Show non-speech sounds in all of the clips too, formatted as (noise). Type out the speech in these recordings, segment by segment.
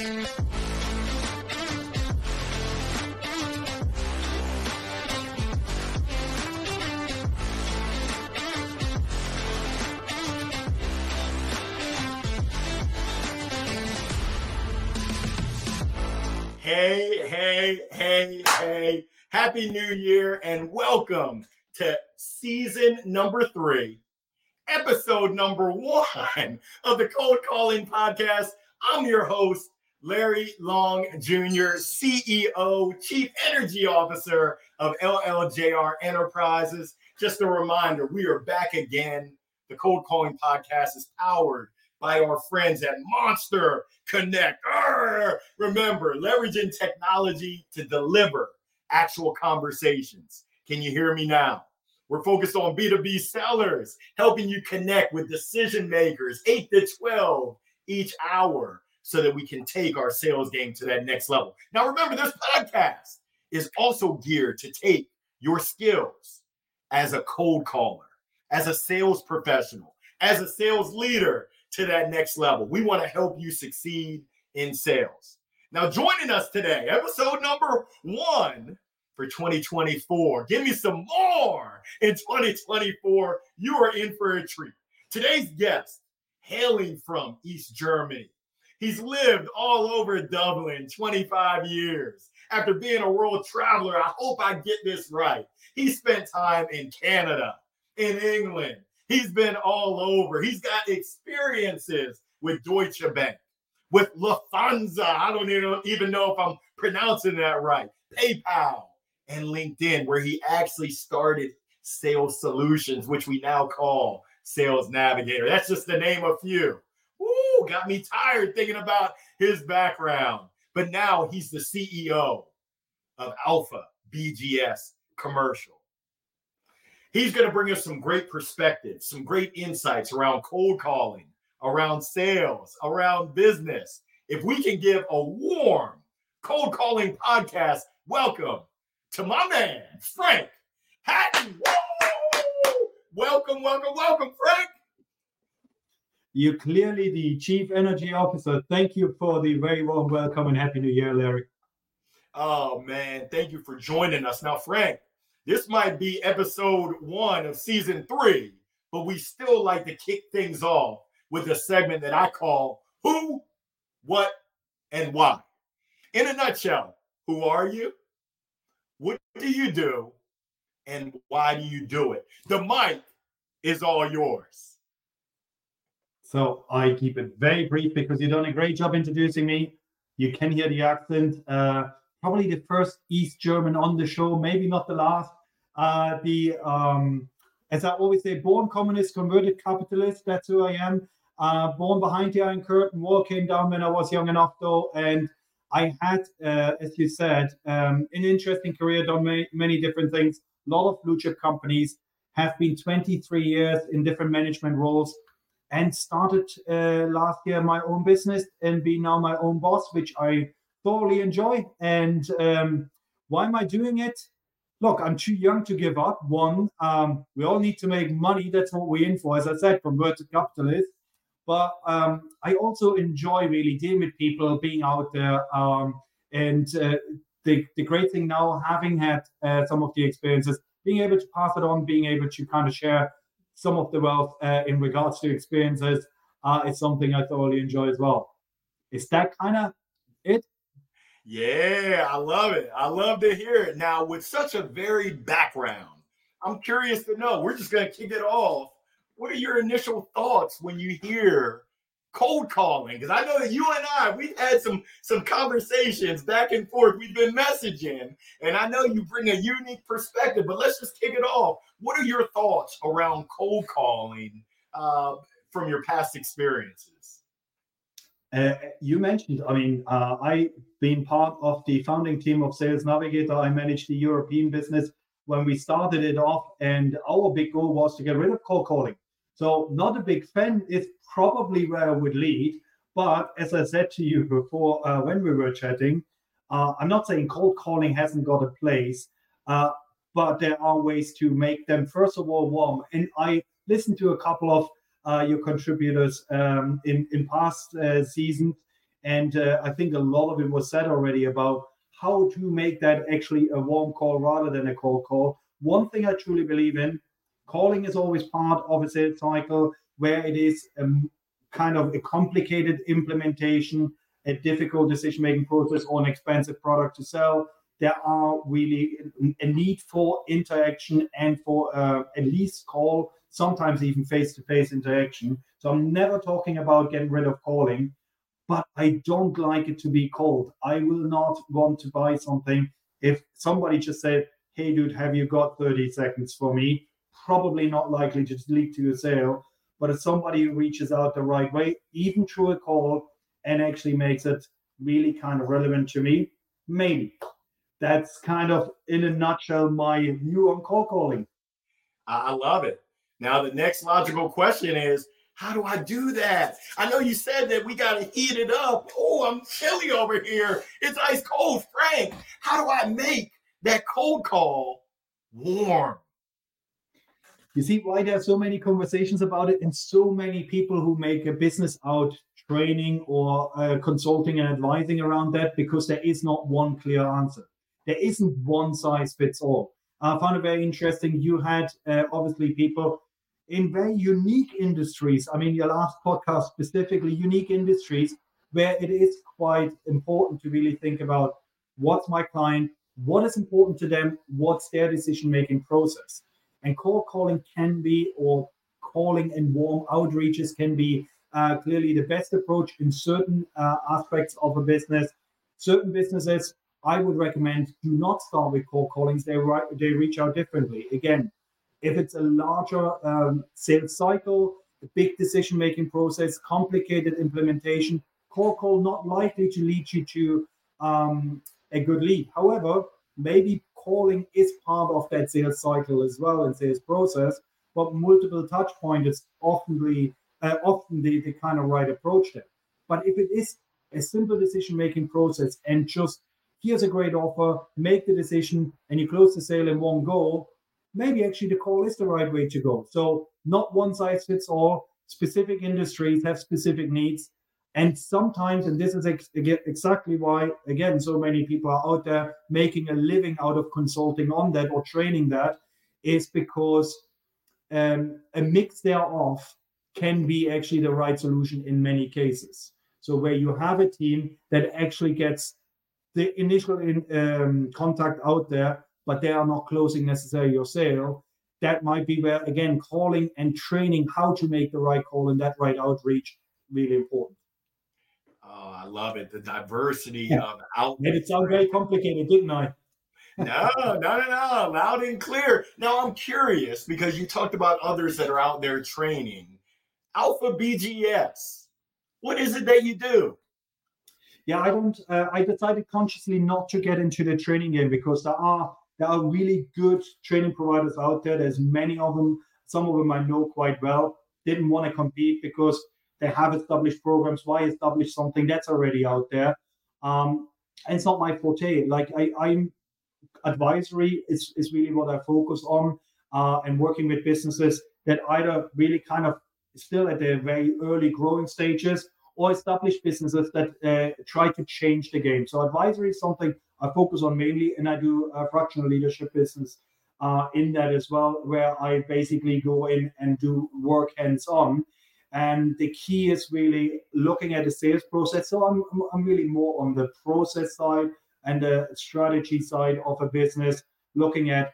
Hey, hey, hey, hey. Happy New Year and welcome to season number three, episode number one of the Cold Calling Podcast. I'm your host, Larry Long Jr., CEO, Chief Energy Officer of LLJR Enterprises. Just a reminder, we are back again. The Cold Calling Podcast is powered by our friends at Monster Connect. Arr! Remember, leveraging technology to deliver actual conversations. Can you hear me now? We're focused on B2B sellers, helping you connect with decision makers 8 to 12 each hour so that we can take our sales game to that next level. Now, remember, this podcast is also geared to take your skills as a cold caller, as a sales professional, as a sales leader to that next level. We want to help you succeed in sales. Now, joining us today, episode number one for 2024. Give me some more in 2024. You are in for a treat. Today's guest, hailing from East Germany, he's lived all over Dublin 25 years. After being a world traveler, I hope I get this right. He spent time in Canada, in England. He's been all over. He's got experiences with Deutsche Bank with Lufthansa. I don't even know if I'm pronouncing that right. PayPal and LinkedIn, where he actually started Sales Solutions, which we now call Sales Navigator. That's just the name a few. Got me tired thinking about his background. But now he's the CEO of Alpha BGS Commercial. He's going to bring us some great perspectives, some great insights around cold calling, around sales, around business. If we can give a warm cold calling podcast welcome to my man, Frank Hattann. Woo! Welcome, welcome, welcome, Frank. You're clearly the Chief Energy Officer. Thank you for the very warm welcome and Happy New Year, Larry. Oh, man. Thank you for joining us. Now, Frank, this might be episode one of season three, but we still like to kick things off with a segment that I call Who, What, and Why. In a nutshell, who are you? What do you do? And why do you do it? The mic is all yours. So I keep it very brief because you've done a great job introducing me. You can hear the accent. Uh, probably the first East German on the show, maybe not the last. Uh, the um, as I always say, born communist, converted capitalist. That's who I am. Uh, born behind the Iron Curtain. Wall came down when I was young enough, though, and I had, uh, as you said, um, an interesting career, done many, many different things. A lot of blue chip companies have been 23 years in different management roles, and started uh, last year my own business and be now my own boss, which I thoroughly enjoy. And um, why am I doing it? Look, I'm too young to give up. One, um, we all need to make money. That's what we're in for. As I said, converted capitalist. But um, I also enjoy really dealing with people, being out there. Um, and uh, the, the great thing now, having had uh, some of the experiences, being able to pass it on, being able to kind of share some of the wealth uh, in regards to experiences uh, is something I thoroughly enjoy as well. Is that kind of it? Yeah, I love it. I love to hear it. Now, with such a varied background, I'm curious to know. We're just going to kick it off what are your initial thoughts when you hear cold calling? Because I know that you and I, we've had some some conversations back and forth. We've been messaging, and I know you bring a unique perspective. But let's just kick it off. What are your thoughts around cold calling uh, from your past experiences? Uh, you mentioned, I mean, uh, I've been part of the founding team of Sales Navigator. I managed the European business when we started it off, and our big goal was to get rid of cold calling. So not a big fan is probably where I would lead. But as I said to you before uh, when we were chatting, uh, I'm not saying cold calling hasn't got a place, uh, but there are ways to make them first of all warm. And I listened to a couple of uh, your contributors um, in in past uh, seasons, And uh, I think a lot of it was said already about how to make that actually a warm call rather than a cold call. One thing I truly believe in calling is always part of a sales cycle where it is kind of a complicated implementation, a difficult decision making process, or an expensive product to sell. There are really a need for interaction and for uh, at least call, sometimes even face to face interaction. So I'm never talking about getting rid of calling but I don't like it to be cold. I will not want to buy something if somebody just said, Hey, dude, have you got 30 seconds for me? Probably not likely to lead to a sale. But if somebody reaches out the right way, even through a call, and actually makes it really kind of relevant to me, maybe. That's kind of, in a nutshell, my view on call calling. I love it. Now, the next logical question is how do I do that? I know you said that we got to heat it up. Oh, I'm chilly over here. It's ice cold, Frank. How do I make that cold call warm? You see why there are so many conversations about it and so many people who make a business out training or uh, consulting and advising around that because there is not one clear answer. There isn't one size fits all. I found it very interesting. You had uh, obviously people in very unique industries. I mean, your last podcast specifically, unique industries, where it is quite important to really think about what's my client, what is important to them, what's their decision making process. And cold calling can be, or calling and warm outreaches can be uh, clearly the best approach in certain uh, aspects of a business. Certain businesses, I would recommend, do not start with cold callings. They, they reach out differently. Again, if it's a larger um, sales cycle, a big decision making process, complicated implementation, cold call not likely to lead you to um, a good lead. However, maybe calling is part of that sales cycle as well and sales process, but multiple touch points is often the, uh, often the, the kind of right approach there. But if it is a simple decision making process and just here's a great offer, make the decision, and you close the sale in one go, maybe actually the call is the right way to go. So not one size fits all. Specific industries have specific needs. And sometimes, and this is ex- exactly why, again, so many people are out there making a living out of consulting on that or training that, is because um, a mix thereof can be actually the right solution in many cases. So, where you have a team that actually gets the initial in, um, contact out there but they are not closing necessarily your sale. That might be where, again, calling and training how to make the right call and that right outreach really important. I love it. The diversity yeah. of. Made it sound very complicated, didn't I? no, no, no, no. Loud and clear. Now I'm curious because you talked about others that are out there training. Alpha BGS. What is it that you do? Yeah, I don't. Uh, I decided consciously not to get into the training game because there are there are really good training providers out there. There's many of them. Some of them I know quite well. Didn't want to compete because they have established programs. Why establish something that's already out there? Um, and it's not my forte. Like I, I'm advisory is, is really what I focus on, uh, and working with businesses that either really kind of still at their very early growing stages or established businesses that uh, try to change the game. So advisory is something I focus on mainly, and I do a fractional leadership business uh, in that as well, where I basically go in and do work hands on. And the key is really looking at the sales process. So I'm, I'm really more on the process side and the strategy side of a business, looking at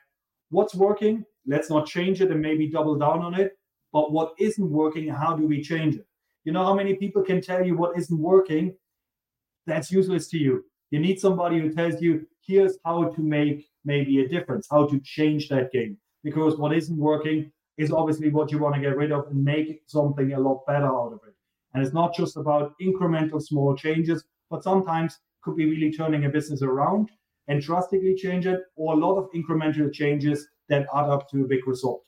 what's working. Let's not change it and maybe double down on it. But what isn't working, how do we change it? You know how many people can tell you what isn't working? That's useless to you. You need somebody who tells you, here's how to make maybe a difference, how to change that game. Because what isn't working is obviously what you want to get rid of and make something a lot better out of it. And it's not just about incremental small changes, but sometimes could be really turning a business around and drastically change it, or a lot of incremental changes that add up to a big result.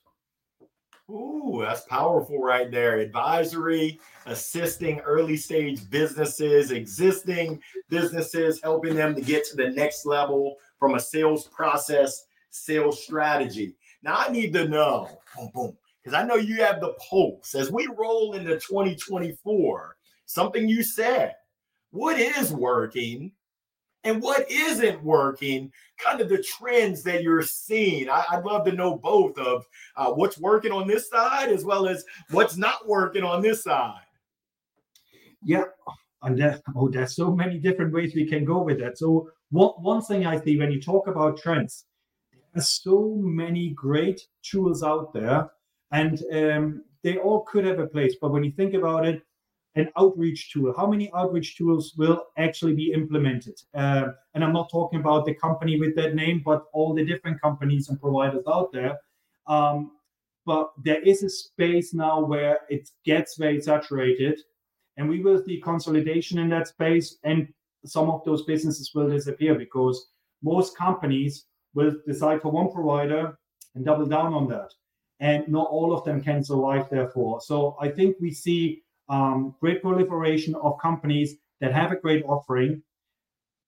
Ooh, that's powerful right there. Advisory, assisting early stage businesses, existing businesses, helping them to get to the next level from a sales process, sales strategy. Now, I need to know, boom, boom, because I know you have the pulse as we roll into 2024. Something you said what is working and what isn't working, kind of the trends that you're seeing. I, would love to know both of uh, what's working on this side as well as what's not working on this side. Yeah, and there, oh, there's so many different ways we can go with that. So one, thing I see when you talk about trends, so many great tools out there, and um, they all could have a place. But when you think about it, an outreach tool, how many outreach tools will actually be implemented? Uh, and I'm not talking about the company with that name, but all the different companies and providers out there. Um, but there is a space now where it gets very saturated and we will see consolidation in that space, and some of those businesses will disappear because most companies will decide for one provider and double down on that. And not all of them can survive, therefore. So I think we see um, great proliferation of companies that have a great offering.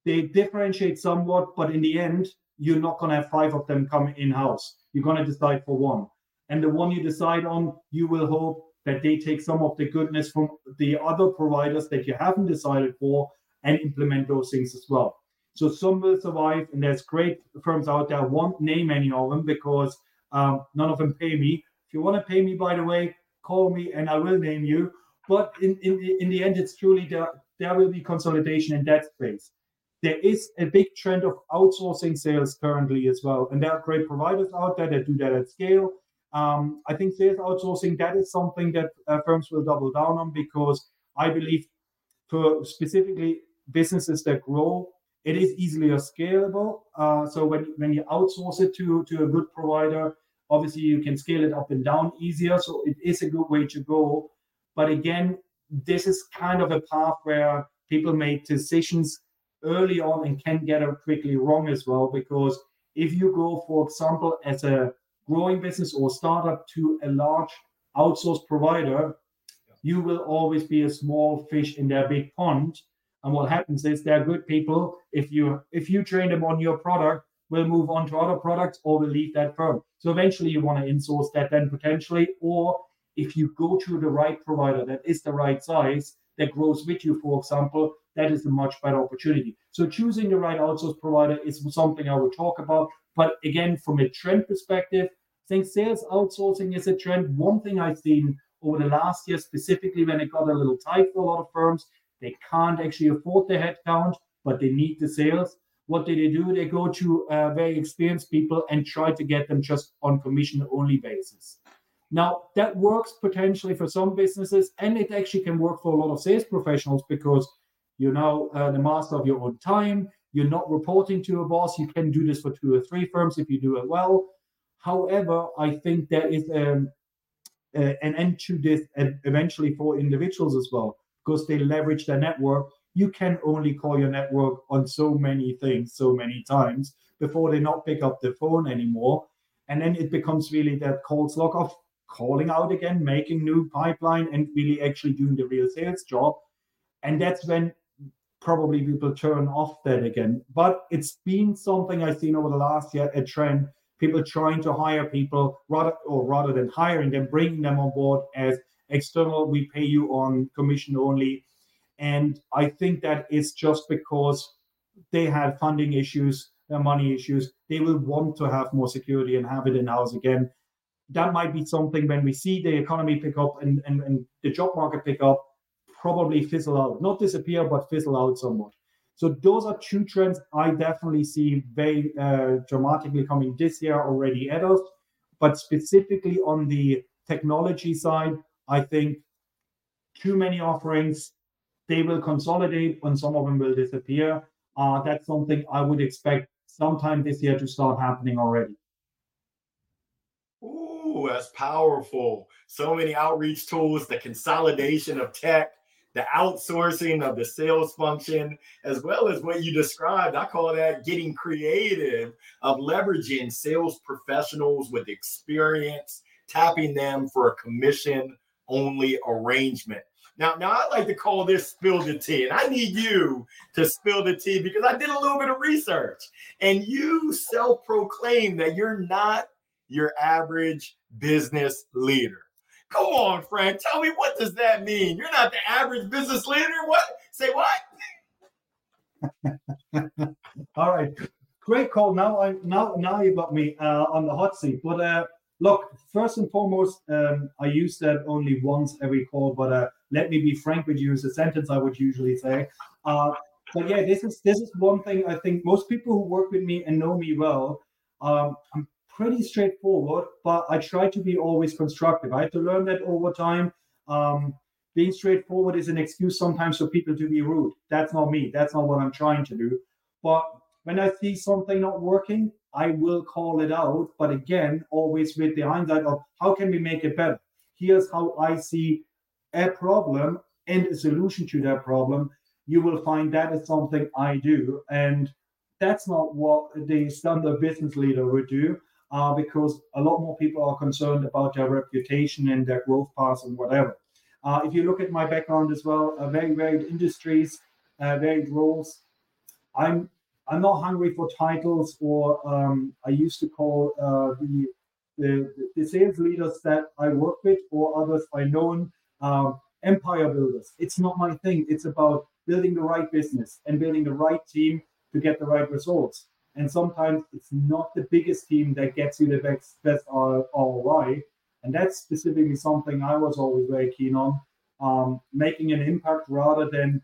They differentiate somewhat, but in the end, you're not going to have five of them come in house. You're going to decide for one. And the one you decide on, you will hope that they take some of the goodness from the other providers that you haven't decided for and implement those things as well. So some will survive, and there's great firms out there. I won't name any of them because um, none of them pay me. If you want to pay me, by the way, call me and I will name you. But in, in, in the end, it's truly there, there will be consolidation in that space. There is a big trend of outsourcing sales currently as well. And there are great providers out there that do that at scale. Um, I think sales outsourcing that is something that uh, firms will double down on because I believe for specifically businesses that grow, it is easily scalable. Uh, so when when you outsource it to to a good provider, obviously you can scale it up and down easier. So it is a good way to go. But again, this is kind of a path where people make decisions early on and can get it quickly wrong as well because if you go, for example, as a growing business or startup to a large outsourced provider, you will always be a small fish in their big pond. And what happens is they're good people. If you if you train them on your product, will move on to other products or will leave that firm. So eventually you want to insource that then potentially, or if you go to the right provider that is the right size that grows with you, for example, that is a much better opportunity. So choosing the right outsource provider is something I will talk about. But again, from a trend perspective, I think sales outsourcing is a trend. One thing I've seen over the last year, specifically when it got a little tight for a lot of firms, they can't actually afford the headcount, but they need the sales. What do they do? They go to uh, very experienced people and try to get them just on commission only basis. Now, that works potentially for some businesses, and it actually can work for a lot of sales professionals because you're now uh, the master of your own time. You're not reporting to a boss. You can do this for two or three firms if you do it well. However, I think there is um, uh, an end to this eventually for individuals as well because they leverage their network. You can only call your network on so many things so many times before they not pick up the phone anymore. And then it becomes really that cold slog of calling out again, making new pipeline, and really actually doing the real sales job. And that's when probably people turn off that again. But it's been something I've seen over the last year, a trend people trying to hire people rather or rather than hiring them, bringing them on board as external. We pay you on commission only, and I think that is just because they had funding issues, their money issues. They will want to have more security and have it in house again. That might be something when we see the economy pick up and, and, and the job market pick up, probably fizzle out, not disappear, but fizzle out somewhat. So those are two trends I definitely see very uh, dramatically coming this year already at us. But specifically on the technology side, I think too many offerings, they will consolidate and some of them will disappear. Uh, that's something I would expect sometime this year to start happening already. Ooh, that's powerful. So many outreach tools, the consolidation of tech, the outsourcing of the sales function, as well as what you described. I call that getting creative of leveraging sales professionals with experience, tapping them for a commission only arrangement. Now, now I like to call this spill the tea, and I need you to spill the tea because I did a little bit of research, and you self-proclaim that you're not your average business leader. Come on, Frank. Tell me what does that mean? You're not the average business leader. What? Say what? (laughs) All right, great call. Now I now now you got me uh, on the hot seat. But uh, look, first and foremost, um, I use that only once every call. But uh, let me be frank with you. It's a sentence I would usually say. Uh, but yeah, this is this is one thing I think most people who work with me and know me well. Um, I'm pretty straightforward, but I try to be always constructive. I had to learn that over time. Um, being straightforward is an excuse sometimes for people to be rude. That's not me. That's not what I'm trying to do. But when I see something not working, I will call it out. But again, always with the hindsight of how can we make it better? Here's how I see a problem and a solution to that problem. You will find that is something I do. And that's not what the standard business leader would do. Uh, because a lot more people are concerned about their reputation and their growth paths and whatever. Uh, if you look at my background as well, uh, very varied industries, uh, varied roles. I'm I'm not hungry for titles, or um, I used to call uh, the, the, the sales leaders that I work with or others I know um, empire builders. It's not my thing. It's about building the right business and building the right team to get the right results. And sometimes it's not the biggest team that gets you the best, best ROI. And that's specifically something I was always very keen on, um, making an impact rather than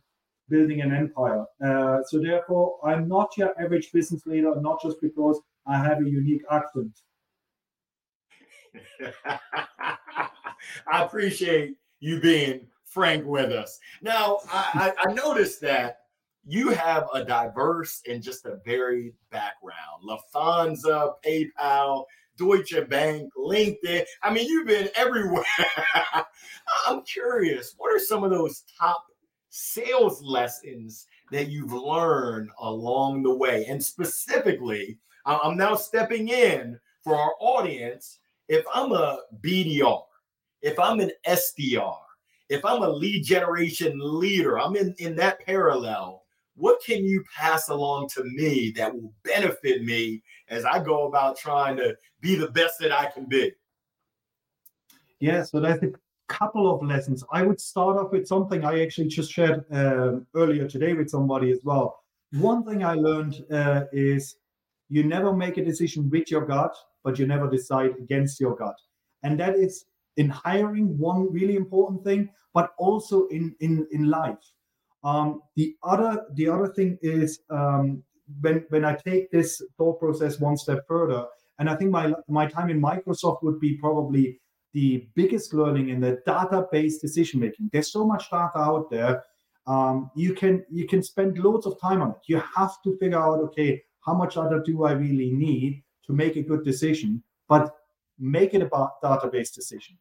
building an empire. Uh, so therefore, I'm not your average business leader, not just because I have a unique accent. (laughs) I appreciate you being frank with us. Now, I, I, I noticed that you have a diverse and just a varied background. Lufthansa, PayPal, Deutsche Bank, LinkedIn. I mean, you've been everywhere. (laughs) I'm curious, what are some of those top sales lessons that you've learned along the way? And specifically, I'm now stepping in for our audience. If I'm a BDR, if I'm an SDR, if I'm a lead generation leader, I'm in, in that parallel what can you pass along to me that will benefit me as I go about trying to be the best that I can be? Yeah, so that's a couple of lessons. I would start off with something I actually just shared um, earlier today with somebody as well. One thing I learned uh, is you never make a decision with your gut, but you never decide against your gut. And that is in hiring one really important thing, but also in in in life um, the other the other thing is um, when when I take this thought process one step further, and I think my my time in Microsoft would be probably the biggest learning in the data-based decision making. There's so much data out there. Um, you can you can spend loads of time on it. You have to figure out okay how much data do I really need to make a good decision, but make it about data-based decision.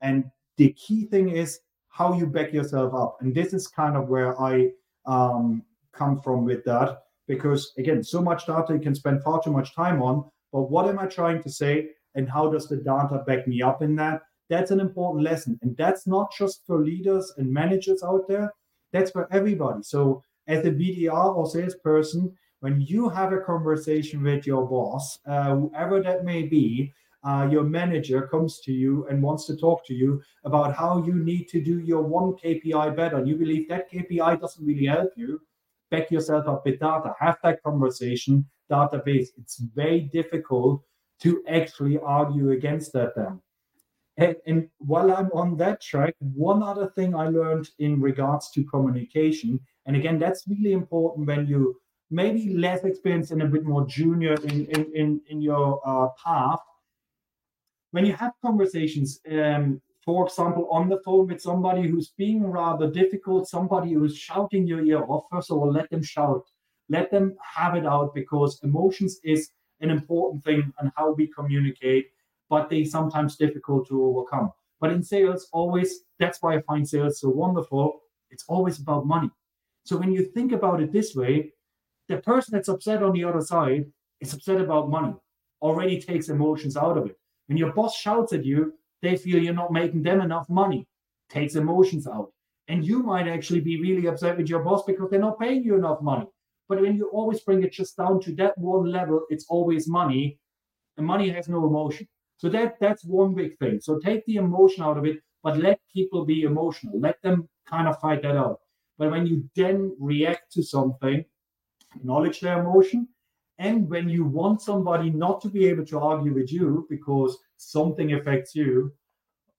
And the key thing is how you back yourself up. And this is kind of where I um, come from with that, because again, so much data you can spend far too much time on. But what am I trying to say? And how does the data back me up in that? That's an important lesson. And that's not just for leaders and managers out there, that's for everybody. So, as a BDR or salesperson, when you have a conversation with your boss, uh, whoever that may be, uh, your manager comes to you and wants to talk to you about how you need to do your one KPI better, and you believe that KPI doesn't really help you, back yourself up with data. Have that conversation, data-based. It's very difficult to actually argue against that then. And, and, while I'm on that track, one other thing I learned in regards to communication, and again, that's really important when you maybe less experienced and a bit more junior in in in, in your uh, path, when you have conversations, um, for example, on the phone with somebody who's being rather difficult, somebody who's shouting your ear off, first of all, let them shout, let them have it out because emotions is an important thing and how we communicate, but they sometimes difficult to overcome. But in sales, always that's why I find sales so wonderful. It's always about money. So when you think about it this way, the person that's upset on the other side is upset about money, already takes emotions out of it. When your boss shouts at you, they feel you're not making them enough money, takes emotions out. And you might actually be really upset with your boss because they're not paying you enough money. But when you always bring it just down to that one level, it's always money, and money has no emotion. So that that's one big thing. So take the emotion out of it, but let people be emotional. Let them kind of fight that out. But when you then react to something, acknowledge their emotion, and when you want somebody not to be able to argue with you because something affects you,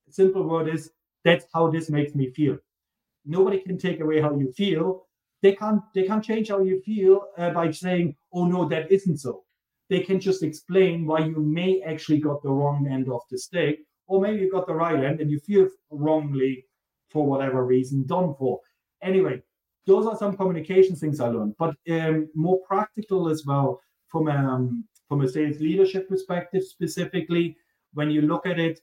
simple word is that's how this makes me feel. Nobody can take away how you feel. They can't they can't change how you feel uh, by saying, "Oh no, that isn't so." They can just explain why you may actually got the wrong end of the stick, or maybe you got the right end and you feel wrongly for whatever reason done for. Anyway, those are some communication things I learned, but um, more practical as well from um, from a sales leadership perspective specifically. When you look at it,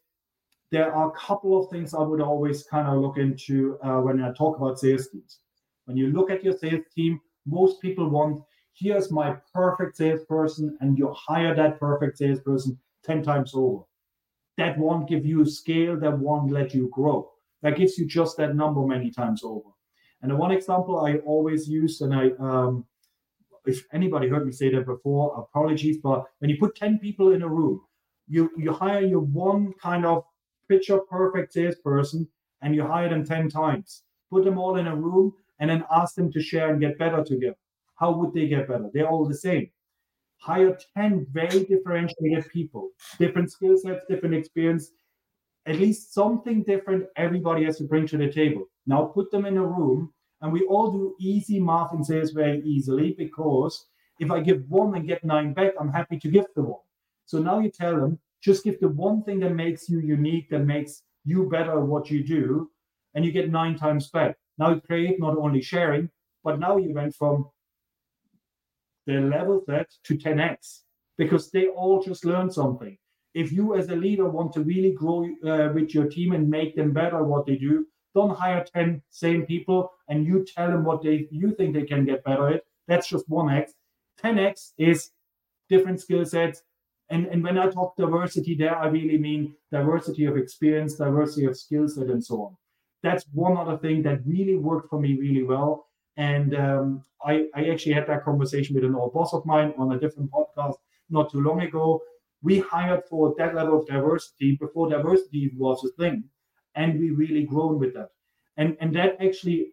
there are a couple of things I would always kind of look into uh, when I talk about sales teams. When you look at your sales team, most people want here's my perfect salesperson, and you hire that perfect salesperson 10 times over. That won't give you scale, that won't let you grow. That gives you just that number many times over. And the one example I always use, and I, um, if anybody heard me say that before, apologies, but when you put 10 people in a room, you, you hire your one kind of picture perfect salesperson and you hire them 10 times. Put them all in a room and then ask them to share and get better together. How would they get better? They're all the same. Hire 10 very differentiated people, different skill sets, different experience, at least something different everybody has to bring to the table. Now put them in a room, and we all do easy math in sales very easily because if I give one and get nine back, I'm happy to give the one. So now you tell them, just give the one thing that makes you unique, that makes you better at what you do, and you get nine times back. Now you create not only sharing, but now you went from the level set to 10x because they all just learned something. If you as a leader want to really grow uh, with your team and make them better what they do, don't hire 10 same people and you tell them what they you think they can get better at. That's just 1x. 10x is different skill sets, and, and when I talk diversity there, I really mean diversity of experience, diversity of skill set, and so on. That's one other thing that really worked for me really well. And um, I, I actually had that conversation with an old boss of mine on a different podcast not too long ago. We hired for that level of diversity before diversity was a thing. And we really grown with that. And, and that actually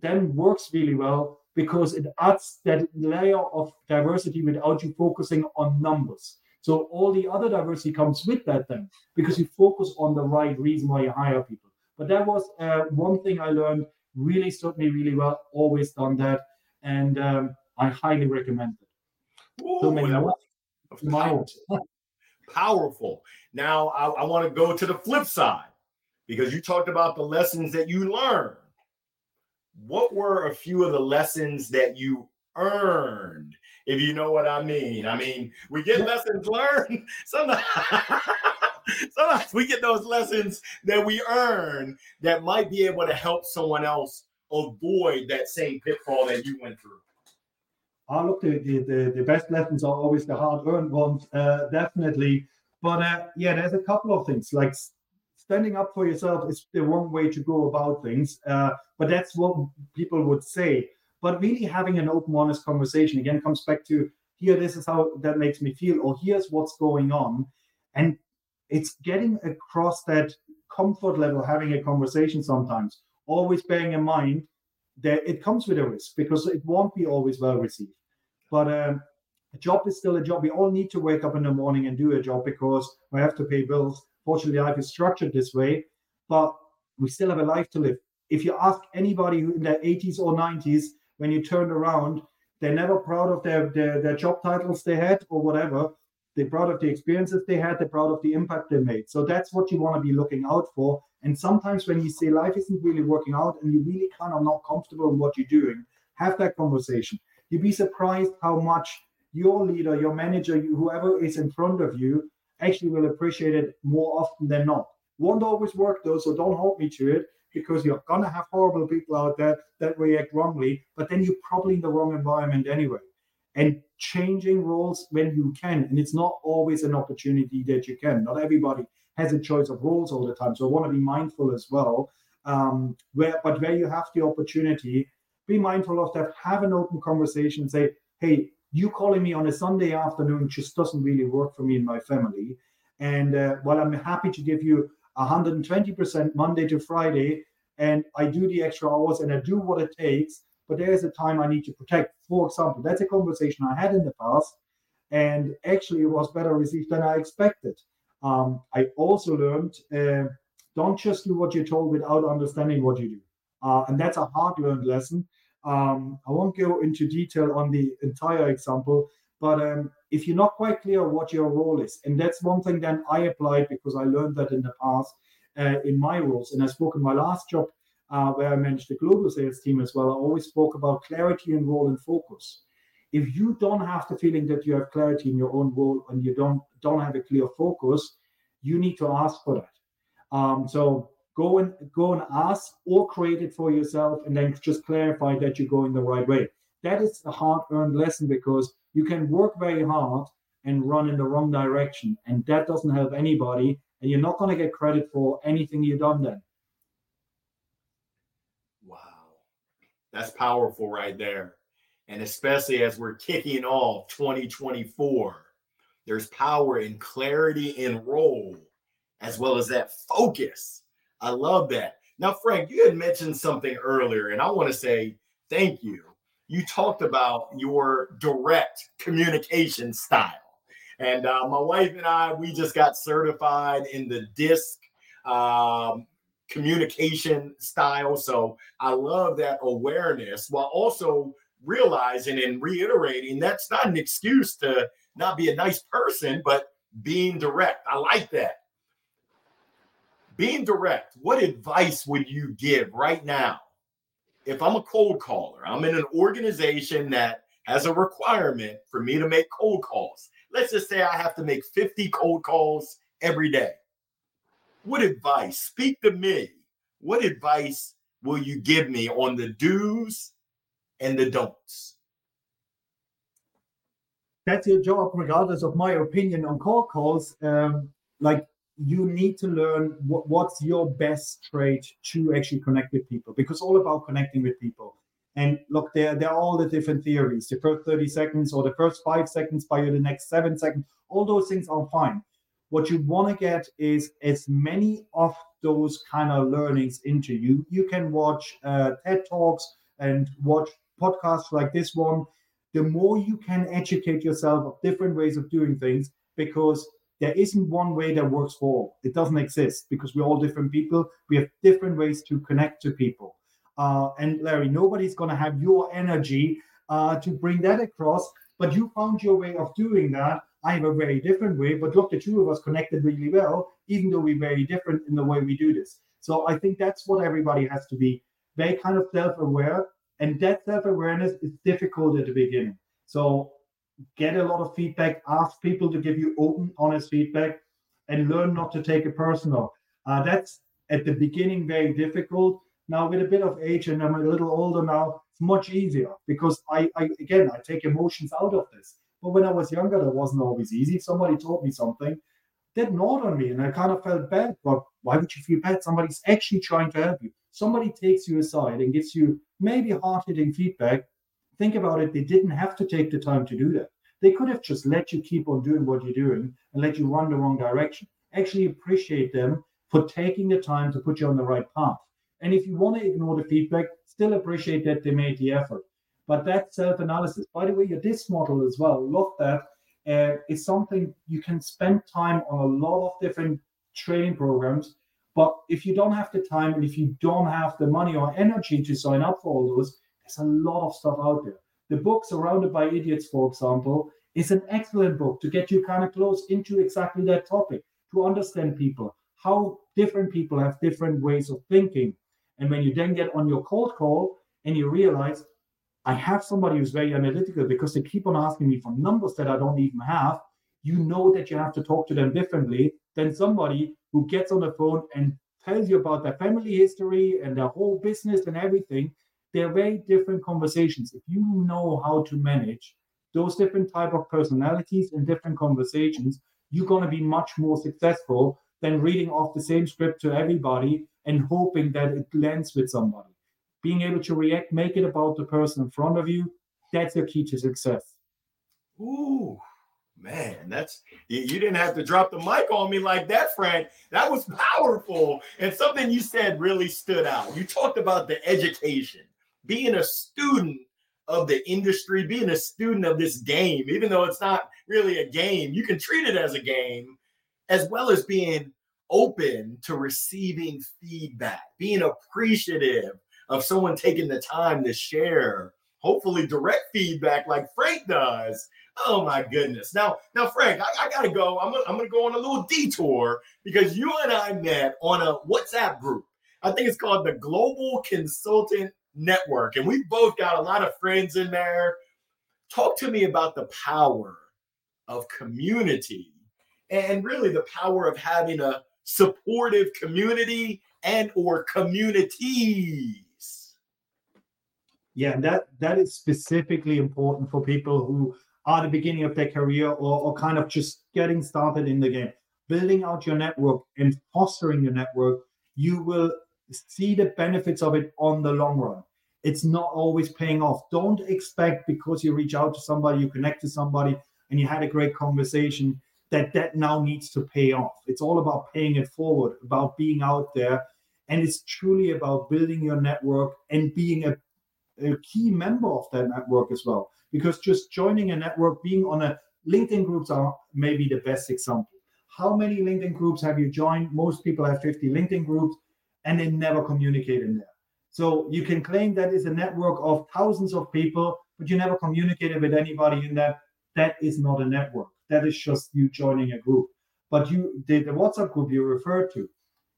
then works really well because it adds that layer of diversity without you focusing on numbers. So all the other diversity comes with that then, because you focus on the right reason why you hire people. But that was uh, one thing I learned. Really stood me really well. Always done that, and um, I highly recommend it. Ooh, so powerful. (laughs) powerful. Now I, I want to go to the flip side because you talked about the lessons that you learned. What were a few of the lessons that you earned if you know what I mean. I mean, we get lessons learned. (laughs) Sometimes, (laughs) sometimes we get those lessons that we earn that might be able to help someone else avoid that same pitfall that you went through. Oh, look, the, the, the best lessons are always the hard earned ones, uh, definitely. But uh, yeah, there's a couple of things like standing up for yourself is the wrong way to go about things. Uh, but that's what people would say but really having an open, honest conversation again comes back to here, this is how that makes me feel, or here's what's going on. And it's getting across that comfort level, having a conversation sometimes, always bearing in mind that it comes with a risk because it won't be always well received. But um, a job is still a job. We all need to wake up in the morning and do a job because we have to pay bills. Fortunately, life is structured this way, but we still have a life to live. If you ask anybody who in their 80s or 90s when you turn around, they're never proud of their, their, their job titles they had or whatever. They're proud of the experiences they had, they're proud of the impact they made. So that's what you want to be looking out for. And sometimes when you say life isn't really working out and you really kind of not comfortable in what you're doing, have that conversation. You'd be surprised how much your leader, your manager, whoever is in front of you actually will appreciate it more often than not. Won't always work though, so don't hold me to it because you're to have horrible people out there that react wrongly, but then you're probably in the wrong environment anyway. And changing roles when you can, and it's not always an opportunity that you can. Not everybody has a choice of roles all the time. So I want to be mindful as well. Um, where, but where you have the opportunity, be mindful of that. Have an open conversation. Say, hey, you calling me on a Sunday afternoon just doesn't really work for me and my family. And uh, while I'm happy to give you 120% Monday to Friday, and I do the extra hours and I do what it takes, but there's a time I need to protect. For example, that's a conversation I had in the past, and actually it was better received than I expected. Um, I also learned uh, don't just do what you're told without understanding what you do. Uh, and that's a hard learned lesson. Um, I won't go into detail on the entire example, but um, if you're not quite clear what your role is, and that's one thing then I applied because I learned that in the past uh, in my roles, and I spoke in my last job uh, where I managed the global sales team as well. I always spoke about clarity and role and focus. If you don't have the feeling that you have clarity in your own role and you don't don't have a clear focus, you need to ask for that. Um, so go and go and ask or create it for yourself and then just clarify that you're going the right way. That is a hard earned lesson because you can work very hard and run in the wrong direction. And that doesn't help anybody. And you're not going to get credit for anything you've done then. Wow. That's powerful right there. And especially as we're kicking off 2024, there's power in clarity and role as well as that focus. I love that. Now, Frank, you had mentioned something earlier, and I want to say thank you you talked about your direct communication style. And uh, my wife and I, we just got certified in the DISC um, communication style. So I love that awareness while also realizing and reiterating that's not an excuse to not be a nice person, but being direct. I like that. Being direct, what advice would you give right now if I'm a cold caller, I'm in an organization that has a requirement for me to make cold calls. Let's just say I have to make 50 cold calls every day. What advice? Speak to me. What advice will you give me on the do's and the don'ts? That's your job, regardless of my opinion on cold calls. Um, like you need to learn what, what's your best trait to actually connect with people because all about connecting with people and look there there are all the different theories the first 30 seconds or the first five seconds by the next seven seconds all those things are fine what you want to get is as many of those kind of learnings into you you can watch uh, ted talks and watch podcasts like this one the more you can educate yourself of different ways of doing things because there isn't one way that works for all. It doesn't exist because we're all different people. We have different ways to connect to people. Uh, and Larry, nobody's going to have your energy uh, to bring that across, but you found your way of doing that. I have a very different way, but look, the two of us connected really well, even though we're very different in the way we do this. So I think that's what everybody has to be very kind of self aware. And that self awareness is difficult at the beginning. So get a lot of feedback, ask people to give you open, honest feedback, and learn not to take it personal. Uh, that's at the beginning very difficult. Now, with a bit of age, and I'm a little older now, it's much easier because I, I again, I take emotions out of this. But when I was younger, that wasn't always easy. If somebody told me something, that gnawed on me, and I kind of felt bad. But why would you feel bad? Somebody's actually trying to help you. Somebody takes you aside and gives you maybe hard hitting feedback think about it, they didn't have to take the time to do that. They could have just let you keep on doing what you're doing and let you run the wrong direction. Actually, appreciate them for taking the time to put you on the right path. And if you want to ignore the feedback, still appreciate that they made the effort. But that self analysis, by the way, your DISC model as well, love that. Uh, is something you can spend time on a lot of different training programs. But if you don't have the time and if you don't have the money or energy to sign up for all those, there's a lot of stuff out there. The book Surrounded by Idiots, for example, is an excellent book to get you kind of close into exactly that topic, to understand people, how different people have different ways of thinking. And when you then get on your cold call and you realize, I have somebody who's very analytical because they keep on asking me for numbers that I don't even have, you know that you have to talk to them differently than somebody who gets on the phone and tells you about their family history and their whole business and everything they're very different conversations. If you know how to manage those different type of personalities and different conversations, you're going to be much more successful than reading off the same script to everybody and hoping that it lands with somebody. Being able to react, make it about the person in front of you, that's your key to success. Ooh, Man, that's you, you didn't have to drop the mic on me like that, Frank. That was powerful. And something you said really stood out. You talked about the education, being a student of the industry, being a student of this game, even though it's not really a game, you can treat it as a game, as well as being open to receiving feedback, being appreciative of someone taking the time to share, hopefully direct feedback like Frank does. Oh my goodness. Now, now, Frank, I, I gotta go. I'm gonna, I'm gonna go on a little detour because you and I met on a WhatsApp group. I think it's called the Global Consultant Network, and we both got a lot of friends in there. Talk to me about the power of community and really the power of having a supportive community and or communities. Yeah, and that that is specifically important for people who are the beginning of their career or, or kind of just getting started in the game. Building out your network and fostering your network, you will see the benefits of it on the long run. It's not always paying off. Don't expect because you reach out to somebody, you connect to somebody, and you had a great conversation that that now needs to pay off. It's all about paying it forward, about being out there. And it's truly about building your network and being a, a key member of that network as well. Because just joining a network, being on a LinkedIn groups are maybe the best example. How many LinkedIn groups have you joined? Most people have 50 LinkedIn groups and they never communicate in there. So you can claim that is a network of thousands of people, but you never communicated with anybody in that. That is not a network that is just you joining a group. But you, the, the WhatsApp group you referred to,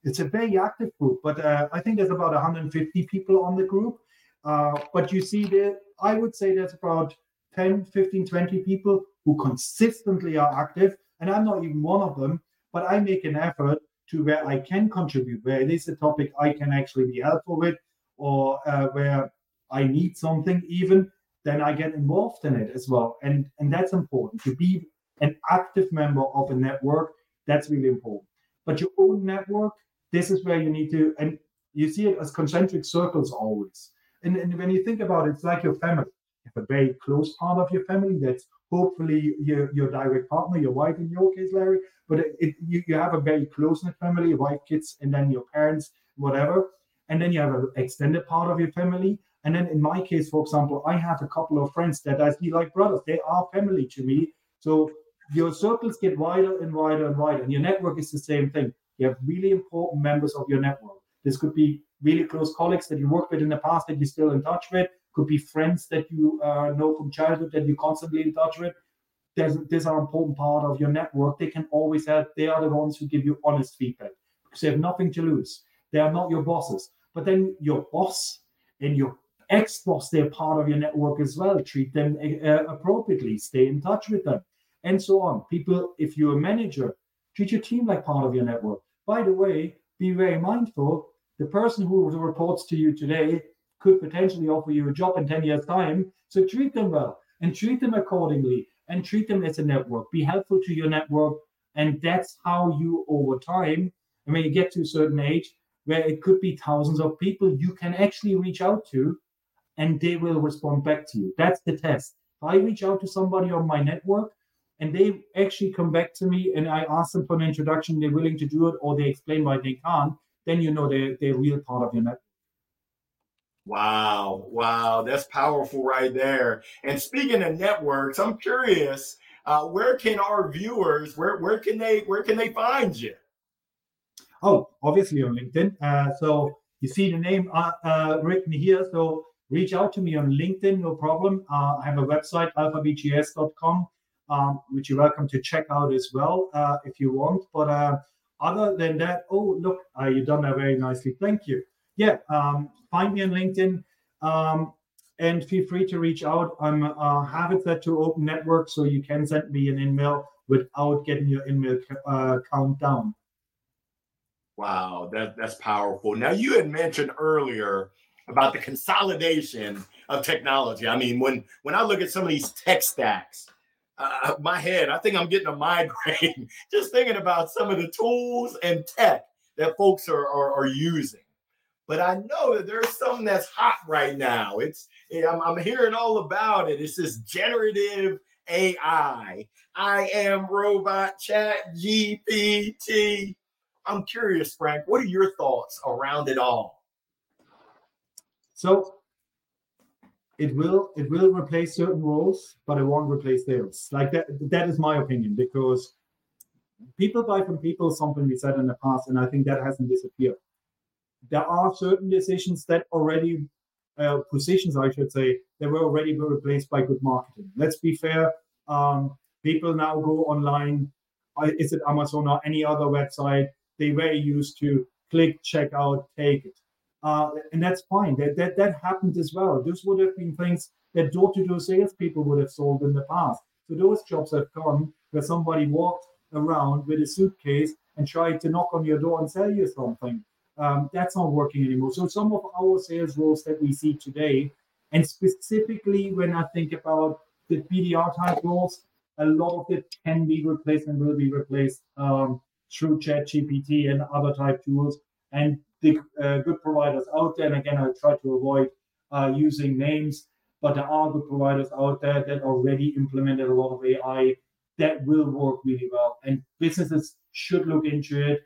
it's a very active group, but uh, I think there's about 150 people on the group. Uh, but you see there, I would say there's about 10, 15, 20 people who consistently are active. And I'm not even one of them, but I make an effort to where I can contribute, where it is a topic I can actually be helpful with, or uh, where I need something even, then I get involved in it as well. And and that's important to be an active member of a network. That's really important. But your own network, this is where you need to, and you see it as concentric circles always. And, and when you think about it, it's like your family. You have a very close part of your family that's hopefully your, your direct partner, your wife in your case, Larry. But it, it, you, you have a very close knit family, wife, kids, and then your parents, whatever. And then you have an extended part of your family. And then in my case, for example, I have a couple of friends that I see like brothers. They are family to me. So your circles get wider and wider and wider, and your network is the same thing. You have really important members of your network. This could be really close colleagues that you worked with in the past that you're still in touch with. Could be friends that you uh, know from childhood that you're constantly in touch with. There's, these are important part of your network. They can always help. They are the ones who give you honest feedback because they have nothing to lose. They are not your bosses. But then your boss and your ex-boss, they're part of your network as well. Treat them uh, appropriately. Stay in touch with them and so on. People, if you're a manager, treat your team like part of your network. By the way, be very mindful. The person who reports to you today could potentially offer you a job in 10 years' time. So treat them well and treat them accordingly and treat them as a network. Be helpful to your network. And that's how you, over time, and when you get to a certain age, where it could be thousands of people you can actually reach out to and they will respond back to you. That's the test. If I reach out to somebody on my network and they actually come back to me and I ask them for an introduction, they're willing to do it, or they explain why they can't, then you know they're, they're real part of your network. Wow, wow, that's powerful right there. And speaking of networks, I'm curious, uh, where can our viewers, where where can they where can they find you? Oh, obviously on LinkedIn. Uh, so you see the name uh, uh written here. So reach out to me on LinkedIn, no problem. Uh, I have a website, alphabgs.com um, which you're welcome to check out as well uh, if you want. But uh, other than that, oh, look, uh, you've done that very nicely. Thank you. Yeah, um, find me on LinkedIn um, and feel free to reach out. I'm uh, have it set to open network, so you can send me an email without getting your email uh, count down. Wow, that, that's powerful. Now, you had mentioned earlier about the consolidation of technology. I mean, when when I look at some of these tech stacks, uh, my head. I think I'm getting a migraine (laughs) just thinking about some of the tools and tech that folks are, are, are using. But I know that there's something that's hot right now. It's I'm, I'm hearing all about it. It's this generative AI. I am robot chat GPT. I'm curious, Frank, what are your thoughts around it all? So it will it will replace certain roles, but it won't replace sales. Like that that is my opinion because people buy from people something we said in the past, and I think that hasn't disappeared. There are certain decisions that already uh, positions, I should say, that were already replaced by good marketing. Let's be fair. Um, people now go online. Is it Amazon or any other website? They were used to click, check out, take it. Uh, and that's fine. That, that that happened as well. Those would have been things that door-to-door salespeople would have sold in the past. So those jobs have gone where somebody walked around with a suitcase and tried to knock on your door and sell you something. Um, that's not working anymore. So some of our sales roles that we see today, and specifically when I think about the BDR type roles, a lot of it can be replaced and will be replaced um, through ChatGPT and other type tools. And the uh, good providers out there, and again, I try to avoid uh, using names, but there are good providers out there that already implemented a lot of AI that will work really well. And businesses should look into it.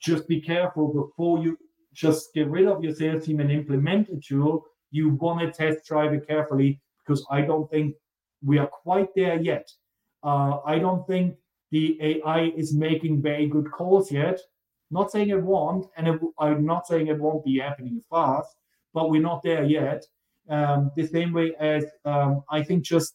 Just be careful before you just get rid of your sales team and implement a tool. You want to test drive it carefully because I don't think we are quite there yet. Uh, I don't think the AI is making very good calls yet. Not saying it won't, and it, I'm not saying it won't be happening fast, but we're not there yet. Um, the same way as um, I think just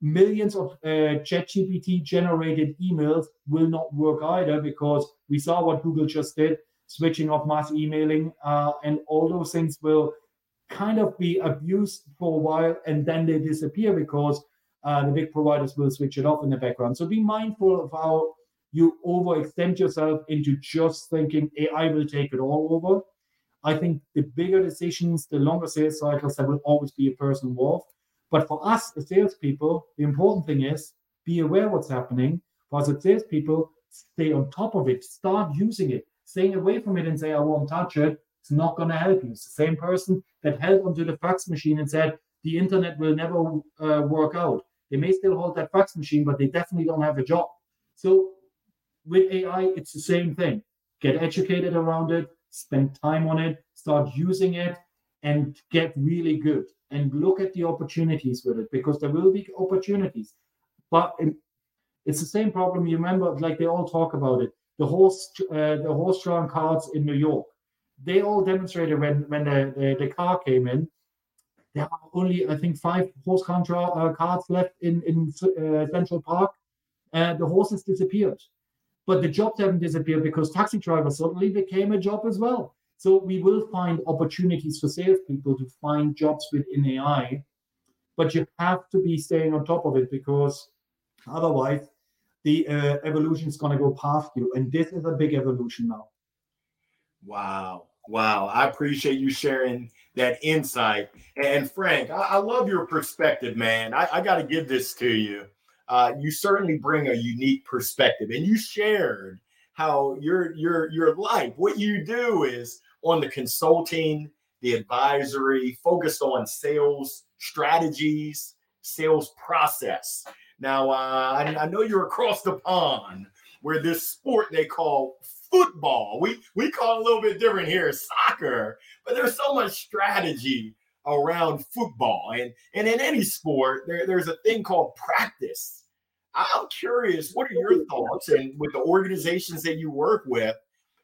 millions of uh, ChatGPT generated emails will not work either because we saw what Google just did, switching off mass emailing, uh, and all those things will kind of be abused for a while and then they disappear because uh, the big providers will switch it off in the background. So be mindful of how you overextend yourself into just thinking AI will take it all over. I think the bigger decisions, the longer sales cycles, there will always be a person involved. But for us as salespeople, the important thing is be aware what's happening. For us as salespeople, stay on top of it, start using it. Staying away from it and say, I won't touch it, it's not going to help you. It's the same person that held onto the fax machine and said, the internet will never uh, work out. They may still hold that fax machine, but they definitely don't have a job. So with AI, it's the same thing. Get educated around it, spend time on it, start using it, and get really good. And look at the opportunities with it because there will be opportunities. But it's the same problem. You remember, like they all talk about it. The horse, uh, the horse-drawn carts in New York. They all demonstrated when when the, the, the car came in. There are only, I think, five horse-drawn uh, carts left in in uh, Central Park. the horses disappeared but the jobs haven't disappeared because taxi drivers suddenly became a job as well. So we will find opportunities for salespeople to find jobs within AI, but you have to be staying on top of it because otherwise the uh, evolution is going to go past you. And this is a big evolution now. Wow. Wow. I appreciate you sharing that insight. And Frank, I, I love your perspective, man. I, I got to give this to you uh, you certainly bring a unique perspective. And you shared how your your your life, what you do is on the consulting, the advisory, focused on sales strategies, sales process. Now, uh, I, I know you're across the pond where this sport they call football. We we call it a little bit different here, soccer, but there's so much strategy around football. And and in any sport, there, there's a thing called practice. I'm curious, what are your (laughs) thoughts? And with the organizations that you work with,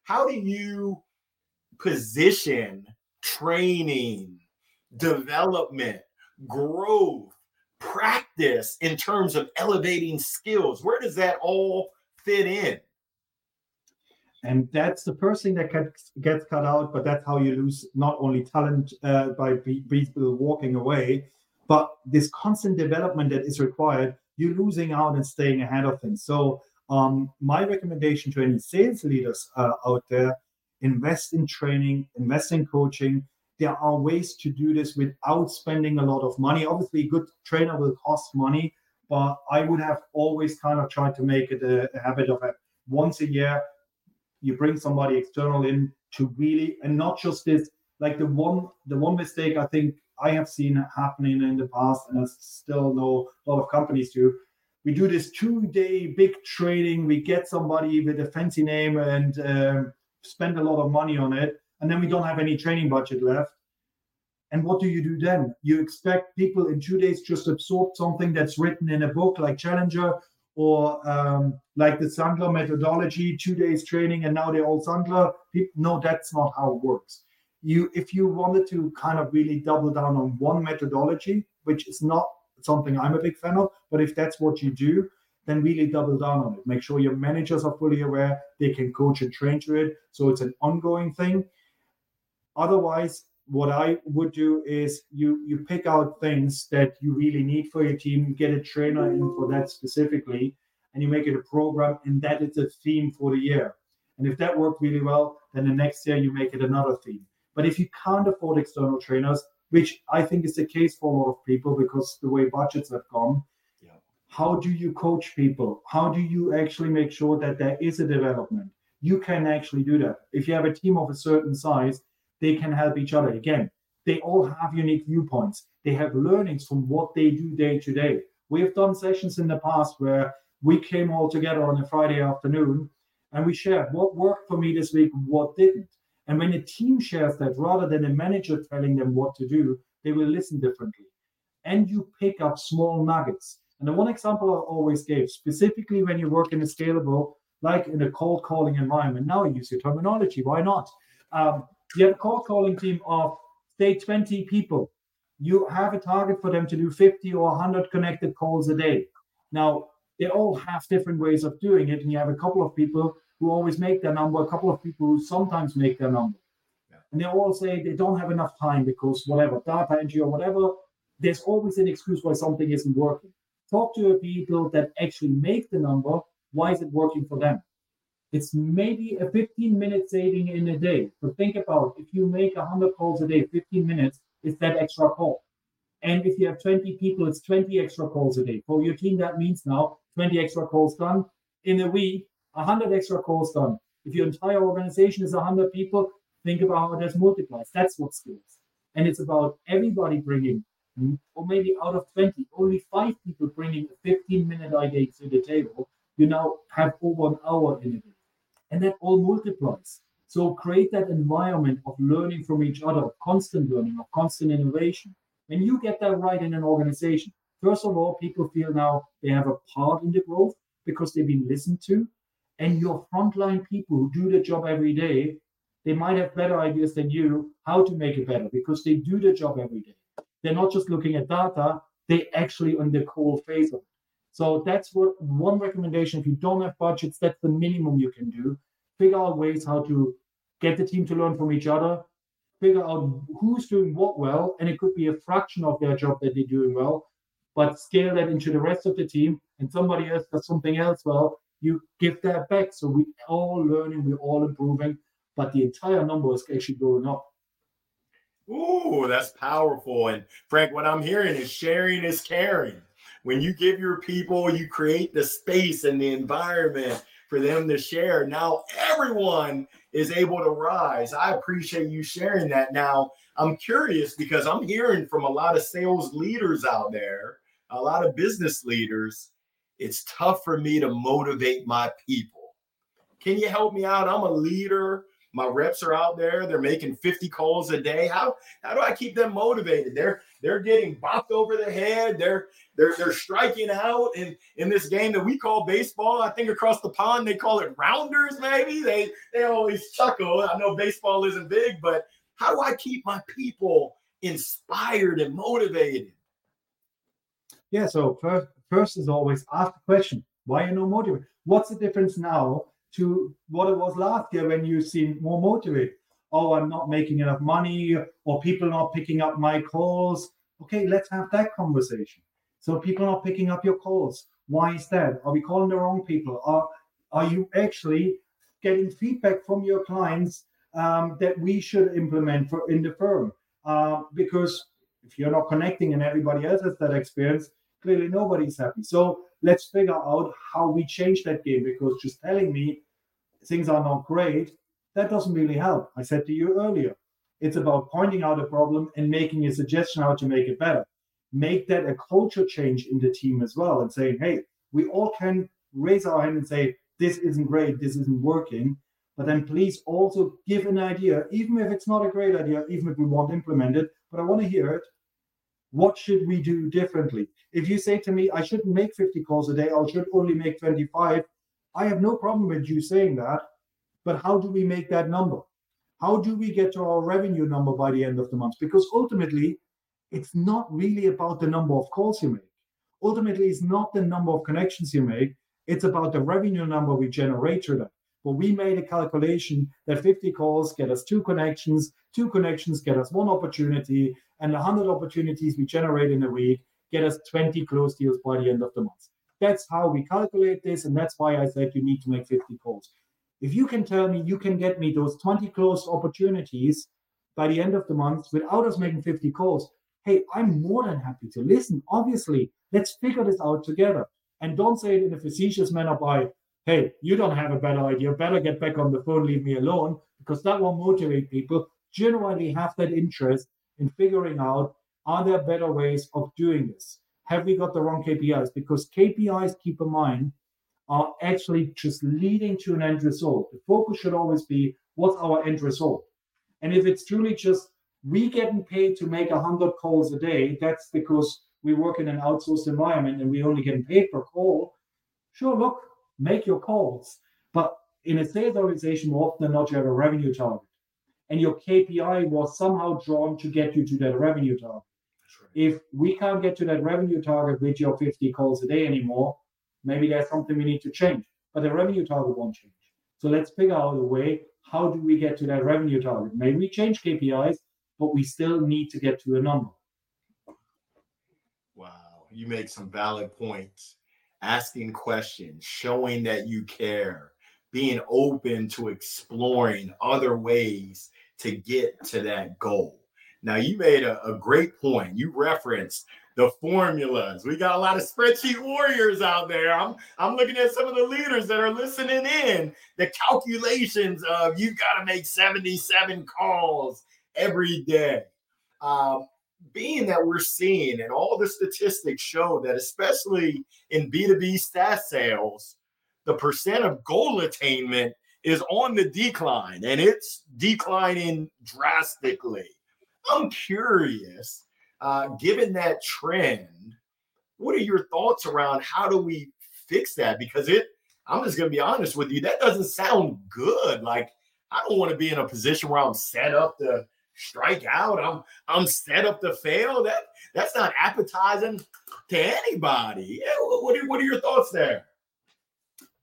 how do you position training, development, growth, practice in terms of elevating skills? Where does that all fit in? And that's the first thing that gets, cut out, but that's how you lose not only talent uh, by people walking away, but this constant development that is required you're losing out and staying ahead of things. So, um, my recommendation to any sales leaders uh, out there invest in training, invest in coaching. There are ways to do this without spending a lot of money. Obviously, a good trainer will cost money, but I would have always kind of tried to make it a, a habit of it. Once a year, you bring somebody external in to really, and not just this. Like the one, the one mistake I think I have seen happening in the past, and I still know a lot of companies do, we do this two-day big training. We get somebody with a fancy name and um, spend a lot of money on it, and then we don't have any training budget left. And what do you do then? You expect people in two days just absorb something that's written in a book like Challenger or um, like the Sandler methodology, two days training, and now they're all Sandler. No, that's not how it works. You, if you wanted to kind of really double down on one methodology, which is not something I'm a big fan of, but if that's what you do, then really double down on it. Make sure your managers are fully aware, they can coach and train to it. So it's an ongoing thing. Otherwise, what I would do is you you pick out things that you really need for your team, you get a trainer in for that specifically, and you make it a program, and that is a theme for the year. And if that worked really well, then the next year you make it another theme. But if you can't afford external trainers, which I think is the case for a lot of people because the way budgets have gone, yeah. how do you coach people? How do you actually make sure that there is a development? You can actually do that. If you have a team of a certain size, they can help each other. Again, they all have unique viewpoints. They have learnings from what they do day to day. We have done sessions in the past where we came all together on a Friday afternoon and we shared what worked for me this week, what didn't. And when a team shares that rather than a manager telling them what to do, they will listen differently. And you pick up small nuggets. And the one example I always gave, specifically when you work in a scalable, like in a cold calling environment, now use your terminology. Why not? Um, you have a cold calling team of say 20 people. You have a target for them to do 50 or 100 connected calls a day. Now, they all have different ways of doing it, and you have a couple of people who always make their number, a couple of people who sometimes make their number. Yeah. And they all say they don't have enough time because whatever, data entry or whatever, there's always an excuse why something isn't working. Talk to your people that actually make the number. Why is it working for them? It's maybe a 15 minute saving in a day. But think about if you make 100 calls a day, 15 minutes is that extra call. And if you have 20 people, it's 20 extra calls a day. For your team, that means now 20 extra calls done. In a week, 100 extra calls done. If your entire organization is 100 people, think about how that multiplies. That's what scales. And it's about everybody bringing, or maybe out of 20, only five people bringing a 15 minute idea to the table. You now have over an hour in it and that all multiplies. So create that environment of learning from each other, of constant learning, of constant innovation. When you get that right in an organization, first of all, people feel now they have a part in the growth because they've been listened to. And your frontline people who do the job every day, they might have better ideas than you how to make it better because they do the job every day. They're not just looking at data, they actually on the core phase of it. So that's what one recommendation. If you don't have budgets, that's the minimum you can do. Figure out ways how to get the team to learn from each other. Figure out who's doing what well, and it could be a fraction of their job that they're doing well, but scale that into the rest of the team. And somebody else does something else well, you give that back. So we're all learning, we're all improving, but the entire number is actually going up. Ooh, that's powerful. And Frank, what I'm hearing is sharing is caring when you give your people, you create the space and the environment for them to share. Now everyone is able to rise. I appreciate you sharing that. Now, I'm curious because I'm hearing from a lot of sales leaders out there, a lot of business leaders, it's tough for me to motivate my people. Can you help me out? I'm a leader. My reps are out there. They're making 50 calls a day. How how do i keep them motivated? They're they're getting bopped over the head. They're they're they're striking out in in this game that we call baseball. I think across the pond they call it rounders maybe. They they always chuckle. I know baseball isn't big but how do i keep my people inspired and motivated? Yeah so first first is always ask the question why are you not motivated what's the difference now to what it was last year when you seemed more motivated. Oh, I'm not making enough money, or people are not picking up my calls. Okay, let's have that conversation. So people not picking up your calls. Why is that? Are we calling the wrong people? Are are you actually getting feedback from your clients um, that we should implement for in the firm? Uh, because if you're not connecting and everybody else has that experience, clearly nobody's happy. So let's figure out how we change that game because just telling me things are not great, that doesn't really help. I said to you earlier, it's about pointing out a problem and making a suggestion how to make it better. Make that a culture change in the team as well and saying, hey, We all can raise our hand and say, this isn't great, this isn't working. But then please also give an idea, even if it's not a great idea, even if we won't implement it, but I want to hear it. What should we do differently? If you say to me, I shouldn't make 50 calls a day, I should only make 25, I have no problem with you saying that. But how do we make that number? How do we get to our revenue number by the end of the month? Because ultimately, it's not really about the number of calls you make. Ultimately, it's not the number of connections you make. It's about the revenue number we generate through that. But we made a calculation that 50 calls get us two connections, two connections get us one opportunity, and 100 opportunities we generate in a week get us 20 closed deals by the end of the month. That's how we calculate this, and that's why I said you need to make 50 calls. If you can tell me you can get me those 20 closed opportunities by the end of the month without us making 50 calls, hey, I'm more than happy to listen. Obviously, let's figure this out together. And don't say it in a facetious manner by, hey, you don't have a better idea, better get back on the phone, leave me alone, because that won't motivate people. Generally, have that interest in figuring out are there better ways of doing this? Have we got the wrong KPIs? Because KPIs, keep in mind, are actually just leading to an end result. The focus should always be what's our end result. And if it's truly just we getting paid to make 100 calls a day, that's because we work in an outsourced environment and we only getting paid per call. Sure, look, make your calls. But in a sales organization, more often than not, you have a revenue target. And your KPI was somehow drawn to get you to that revenue target. Right. If we can't get to that revenue target with your 50 calls a day anymore, maybe there's something we need to change. But the revenue target won't change. So let's figure out a way. How do we get to that revenue target? Maybe we change KPIs, but we still need to get to a number. Wow, you make some valid points. Asking questions, showing that you care, being open to exploring other ways to get to that goal. Now, you made a, a great point. You referenced the formulas. We got a lot of spreadsheet warriors out there. I'm I'm looking at some of the leaders that are listening in. The calculations of you've got to make 77 calls every day. Um, being that we're seeing and all the statistics show that especially in B2B SaaS sales, the percent of goal attainment is on the decline and it's declining drastically. I'm curious uh, given that trend, what are your thoughts around how do we fix that? Because it, I'm just going to be honest with you, that doesn't sound good. Like, I don't want to be in a position where I'm set up to strike out. I'm I'm set up to fail. That that's not appetizing to anybody. What are, what are your thoughts there?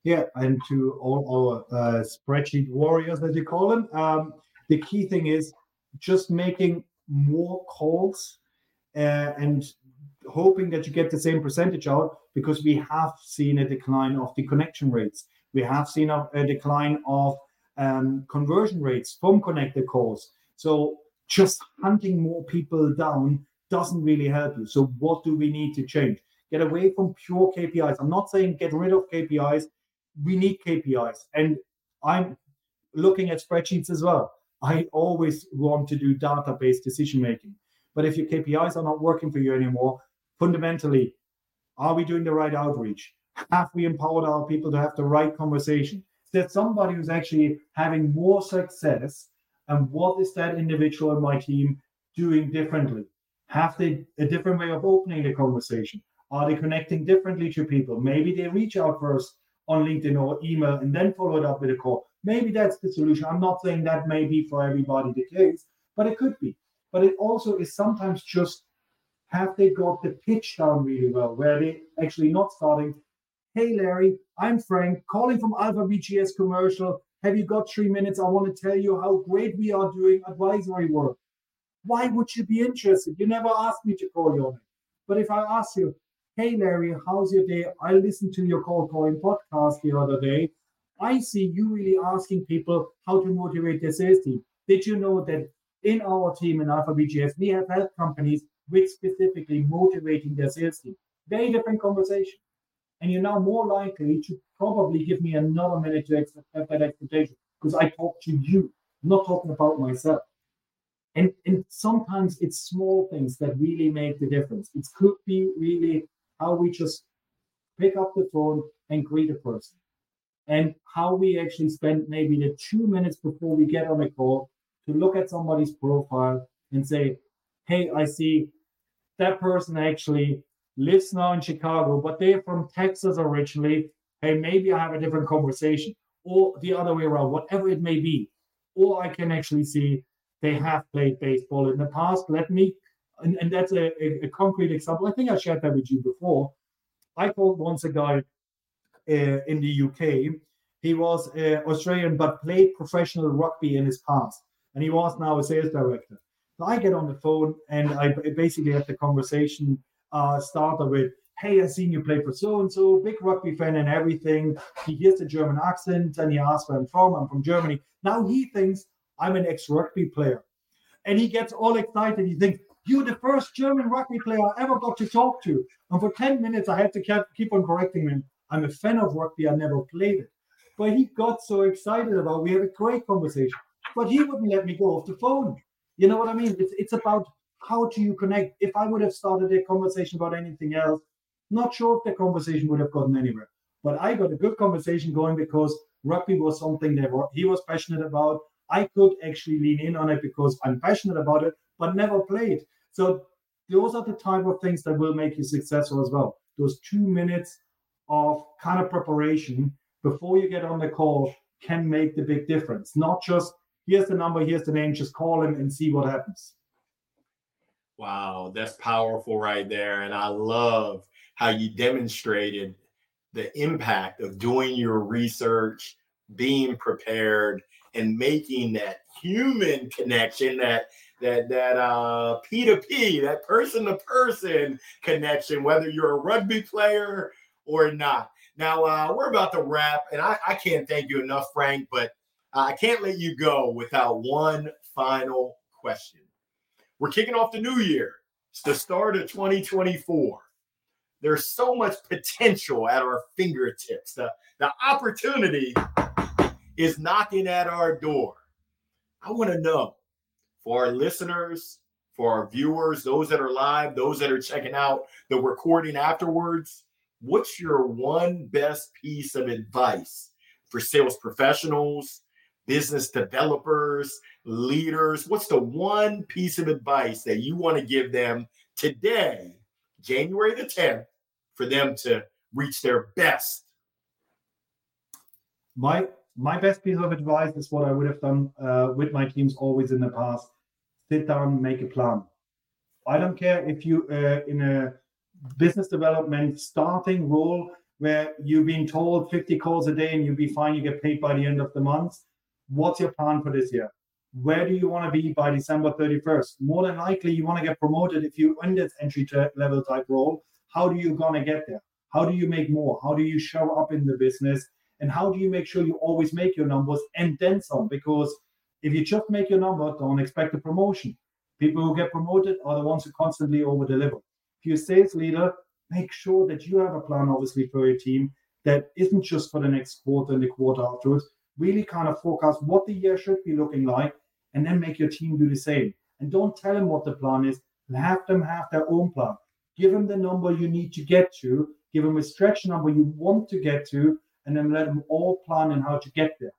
Yeah, and to all our uh, spreadsheet warriors, as you call them, um, the key thing is just making more calls uh, and hoping that you get the same percentage out because we have seen a decline of the connection rates. We have seen a, a decline of um, conversion rates from connected calls. So just hunting more people down doesn't really help you. So what do we need to change? Get away from pure KPIs. I'm not saying get rid of KPIs. We need KPIs. And I'm looking at spreadsheets as well. I always want to do data-based decision making. But if your KPIs are not working for you anymore, fundamentally, are we doing the right outreach? Have we empowered our people to have the right conversation? Is there somebody who's actually having more success? And what is that individual in my team doing differently? Have they a different way of opening the conversation? Are they connecting differently to people? Maybe they reach out first on LinkedIn or email and then follow it up with a call. Maybe that's the solution. I'm not saying that may be for everybody the case, but it could be but it also is sometimes just have they got the pitch down really well, where they actually not starting, hey Larry, I'm Frank, calling from Alpha BGS commercial. Have you got three minutes? I want to tell you how great we are doing advisory work. Why would you be interested? You never asked me to call you on it. But if I ask you, hey Larry, how's your day? I listened to your cold calling podcast the other day. I see you really asking people how to motivate their sales team. Did you know that in our team in Alpha BGS, we have helped companies with specifically motivating their sales team. Very different conversation. And you're now more likely to probably give me another minute to have that expectation because I talk to you, not talking about myself. And, and sometimes it's small things that really make the difference. It could be really how we just pick up the phone and greet a person. And how we actually spend maybe the two minutes before we get on a call to look at somebody's profile and say, hey, I see that person actually lives now in Chicago, but they're from Texas originally. Hey, maybe I have a different conversation, or the other way around, whatever it may be. Or I can actually see they have played baseball in the past. Let me, and, and that's a, a, a concrete example. I think I shared that with you before. I called once a guy uh, in the UK. He was uh, Australian but played professional rugby in his past, and he was now a sales director. So I get on the phone and I basically have the conversation uh, with, "Hey, I've seen you play for so and so, big rugby fan and everything." He hears the German accent and he asks where I'm from. I'm from Germany. Now he thinks I'm an ex-rugby player, and he gets all excited. He thinks, you're the first German rugby player I ever got to talk to. And for 10 minutes, I had to keep on correcting him. I'm a fan of rugby. I never played it. But he got so excited about We had a great conversation. But he wouldn't let me go off the phone. You know what I mean? It's, it's about how do you connect. If I would have started a conversation about anything else, not sure if the conversation would have gotten anywhere. But I got a good conversation going because rugby was something that he was passionate about. I could actually lean in on it because I'm passionate about it, but never played. So those are the type of things that will make you successful as well. Those two minutes of kind of preparation before you get on the call can make the big difference. Not just here's the number, here's the name, just call him and see what happens. Wow, that's powerful right there. And I love how you demonstrated the impact of doing your research, being prepared, and making that human connection that that that uh P to P, that person to person connection, whether you're a rugby player or not. Now uh, we're about to wrap, and I, I can't thank you enough, Frank, but I can't let you go without one final question. We're kicking off the new year. It's the start of 2024. There's so much potential at our fingertips. The, the opportunity is knocking at our door. I want to know for our listeners, for our viewers, those that are live, those that are checking out the recording afterwards, what's your one best piece of advice for sales professionals, business developers, leaders? What's the one piece of advice that you want to give them today, January the 10th, for them to reach their best? My my best piece of advice is what I would have done uh, with my teams always in the past. Sit down, make a plan. I don't care if you uh, in a business development starting role where you've been told 50 calls a day and you'll be fine, you get paid by the end of the month. What's your plan for this year? Where do you want to be by December 31st? More than likely, you want to get promoted if you're in this entry level type role. How do you gonna get there? How do you make more? How do you show up in the business? And how do you make sure you always make your numbers and then some? Because if you just make your number, don't expect a promotion. People who get promoted are the ones who constantly over deliver. If you're a sales leader, make sure that you have a plan, obviously, for your team that isn't just for the next quarter and the quarter afterwards. Really kind of forecast what the year should be looking like and then make your team do the same. And don't tell them what the plan is. Have them have their own plan. Give them the number you need to get to. Give them a stretch number you want to get to, and then let them all plan on how to get there.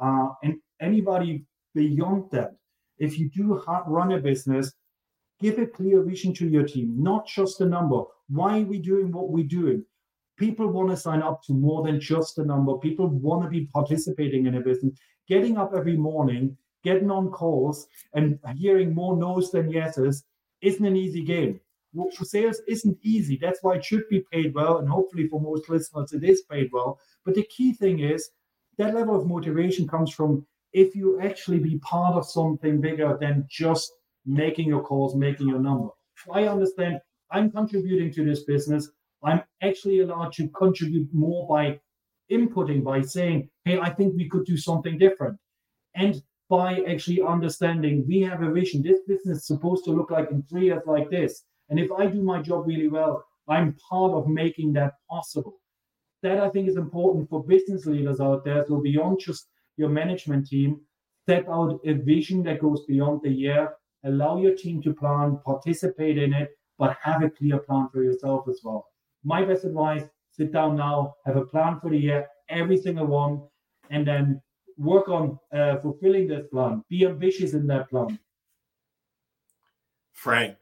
Uh, and anybody beyond that, if you do run a business, give a clear vision to your team, not just a number. Why are we doing what we're doing? People want to sign up to more than just a number. People want to be participating in a business, getting up every morning, getting on calls, and hearing more no's than yeses isn't an easy game. Sales isn't easy. That's why it should be paid well. And hopefully, for most listeners, it is paid well. But the key thing is that level of motivation comes from if you actually be part of something bigger than just making your calls, making your number. I understand I'm contributing to this business. I'm actually allowed to contribute more by inputting, by saying, hey, I think we could do something different. And by actually understanding we have a vision. This business is supposed to look like in three years like this. And if I do my job really well, I'm part of making that possible. That I think is important for business leaders out there. So beyond just your management team, set out a vision that goes beyond the year, allow your team to plan, participate in it, but have a clear plan for yourself as well. My best advice sit down now, have a plan for the year, every single one, and then work on uh, fulfilling this plan. Be ambitious in that plan. Frank,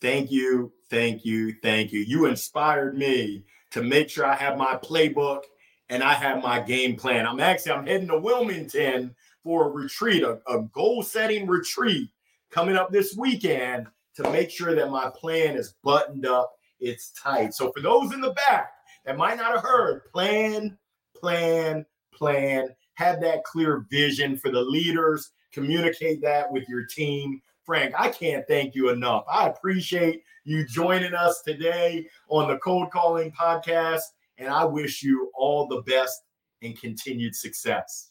thank you, thank you, thank you. You inspired me to make sure I have my playbook and I have my game plan. I'm actually I'm heading to Wilmington for a retreat, a, a goal setting retreat coming up this weekend to make sure that my plan is buttoned up, it's tight. So for those in the back that might not have heard, plan, plan, plan, have that clear vision for the leaders, communicate that with your team. Frank, I can't thank you enough. I appreciate you joining us today on the Cold Calling Podcast, and I wish you all the best and continued success.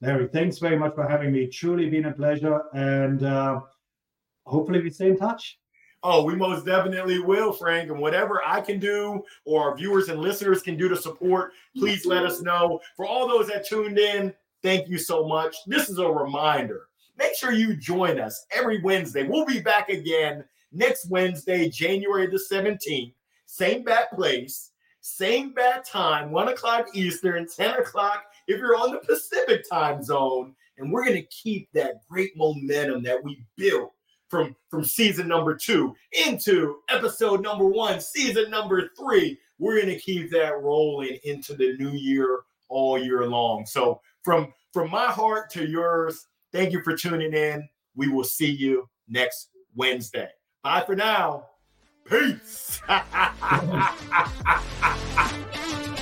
Larry, thanks very much for having me. Truly been a pleasure, and uh, hopefully we stay in touch. Oh, we most definitely will, Frank. And whatever I can do or our viewers and listeners can do to support, please let us know. For all those that tuned in, thank you so much. This is a reminder. Make sure you join us every Wednesday. We'll be back again next Wednesday, January the 17th. Same bat place, same bat time, 1 o'clock Eastern, 10 o'clock if you're on the Pacific time zone. And we're going to keep that great momentum that we built from from season number two into episode number one, season number three. We're gonna keep that rolling into the new year all year long. So from from my heart to yours, thank you for tuning in. We will see you next Wednesday. Bye for now. Peace. (laughs)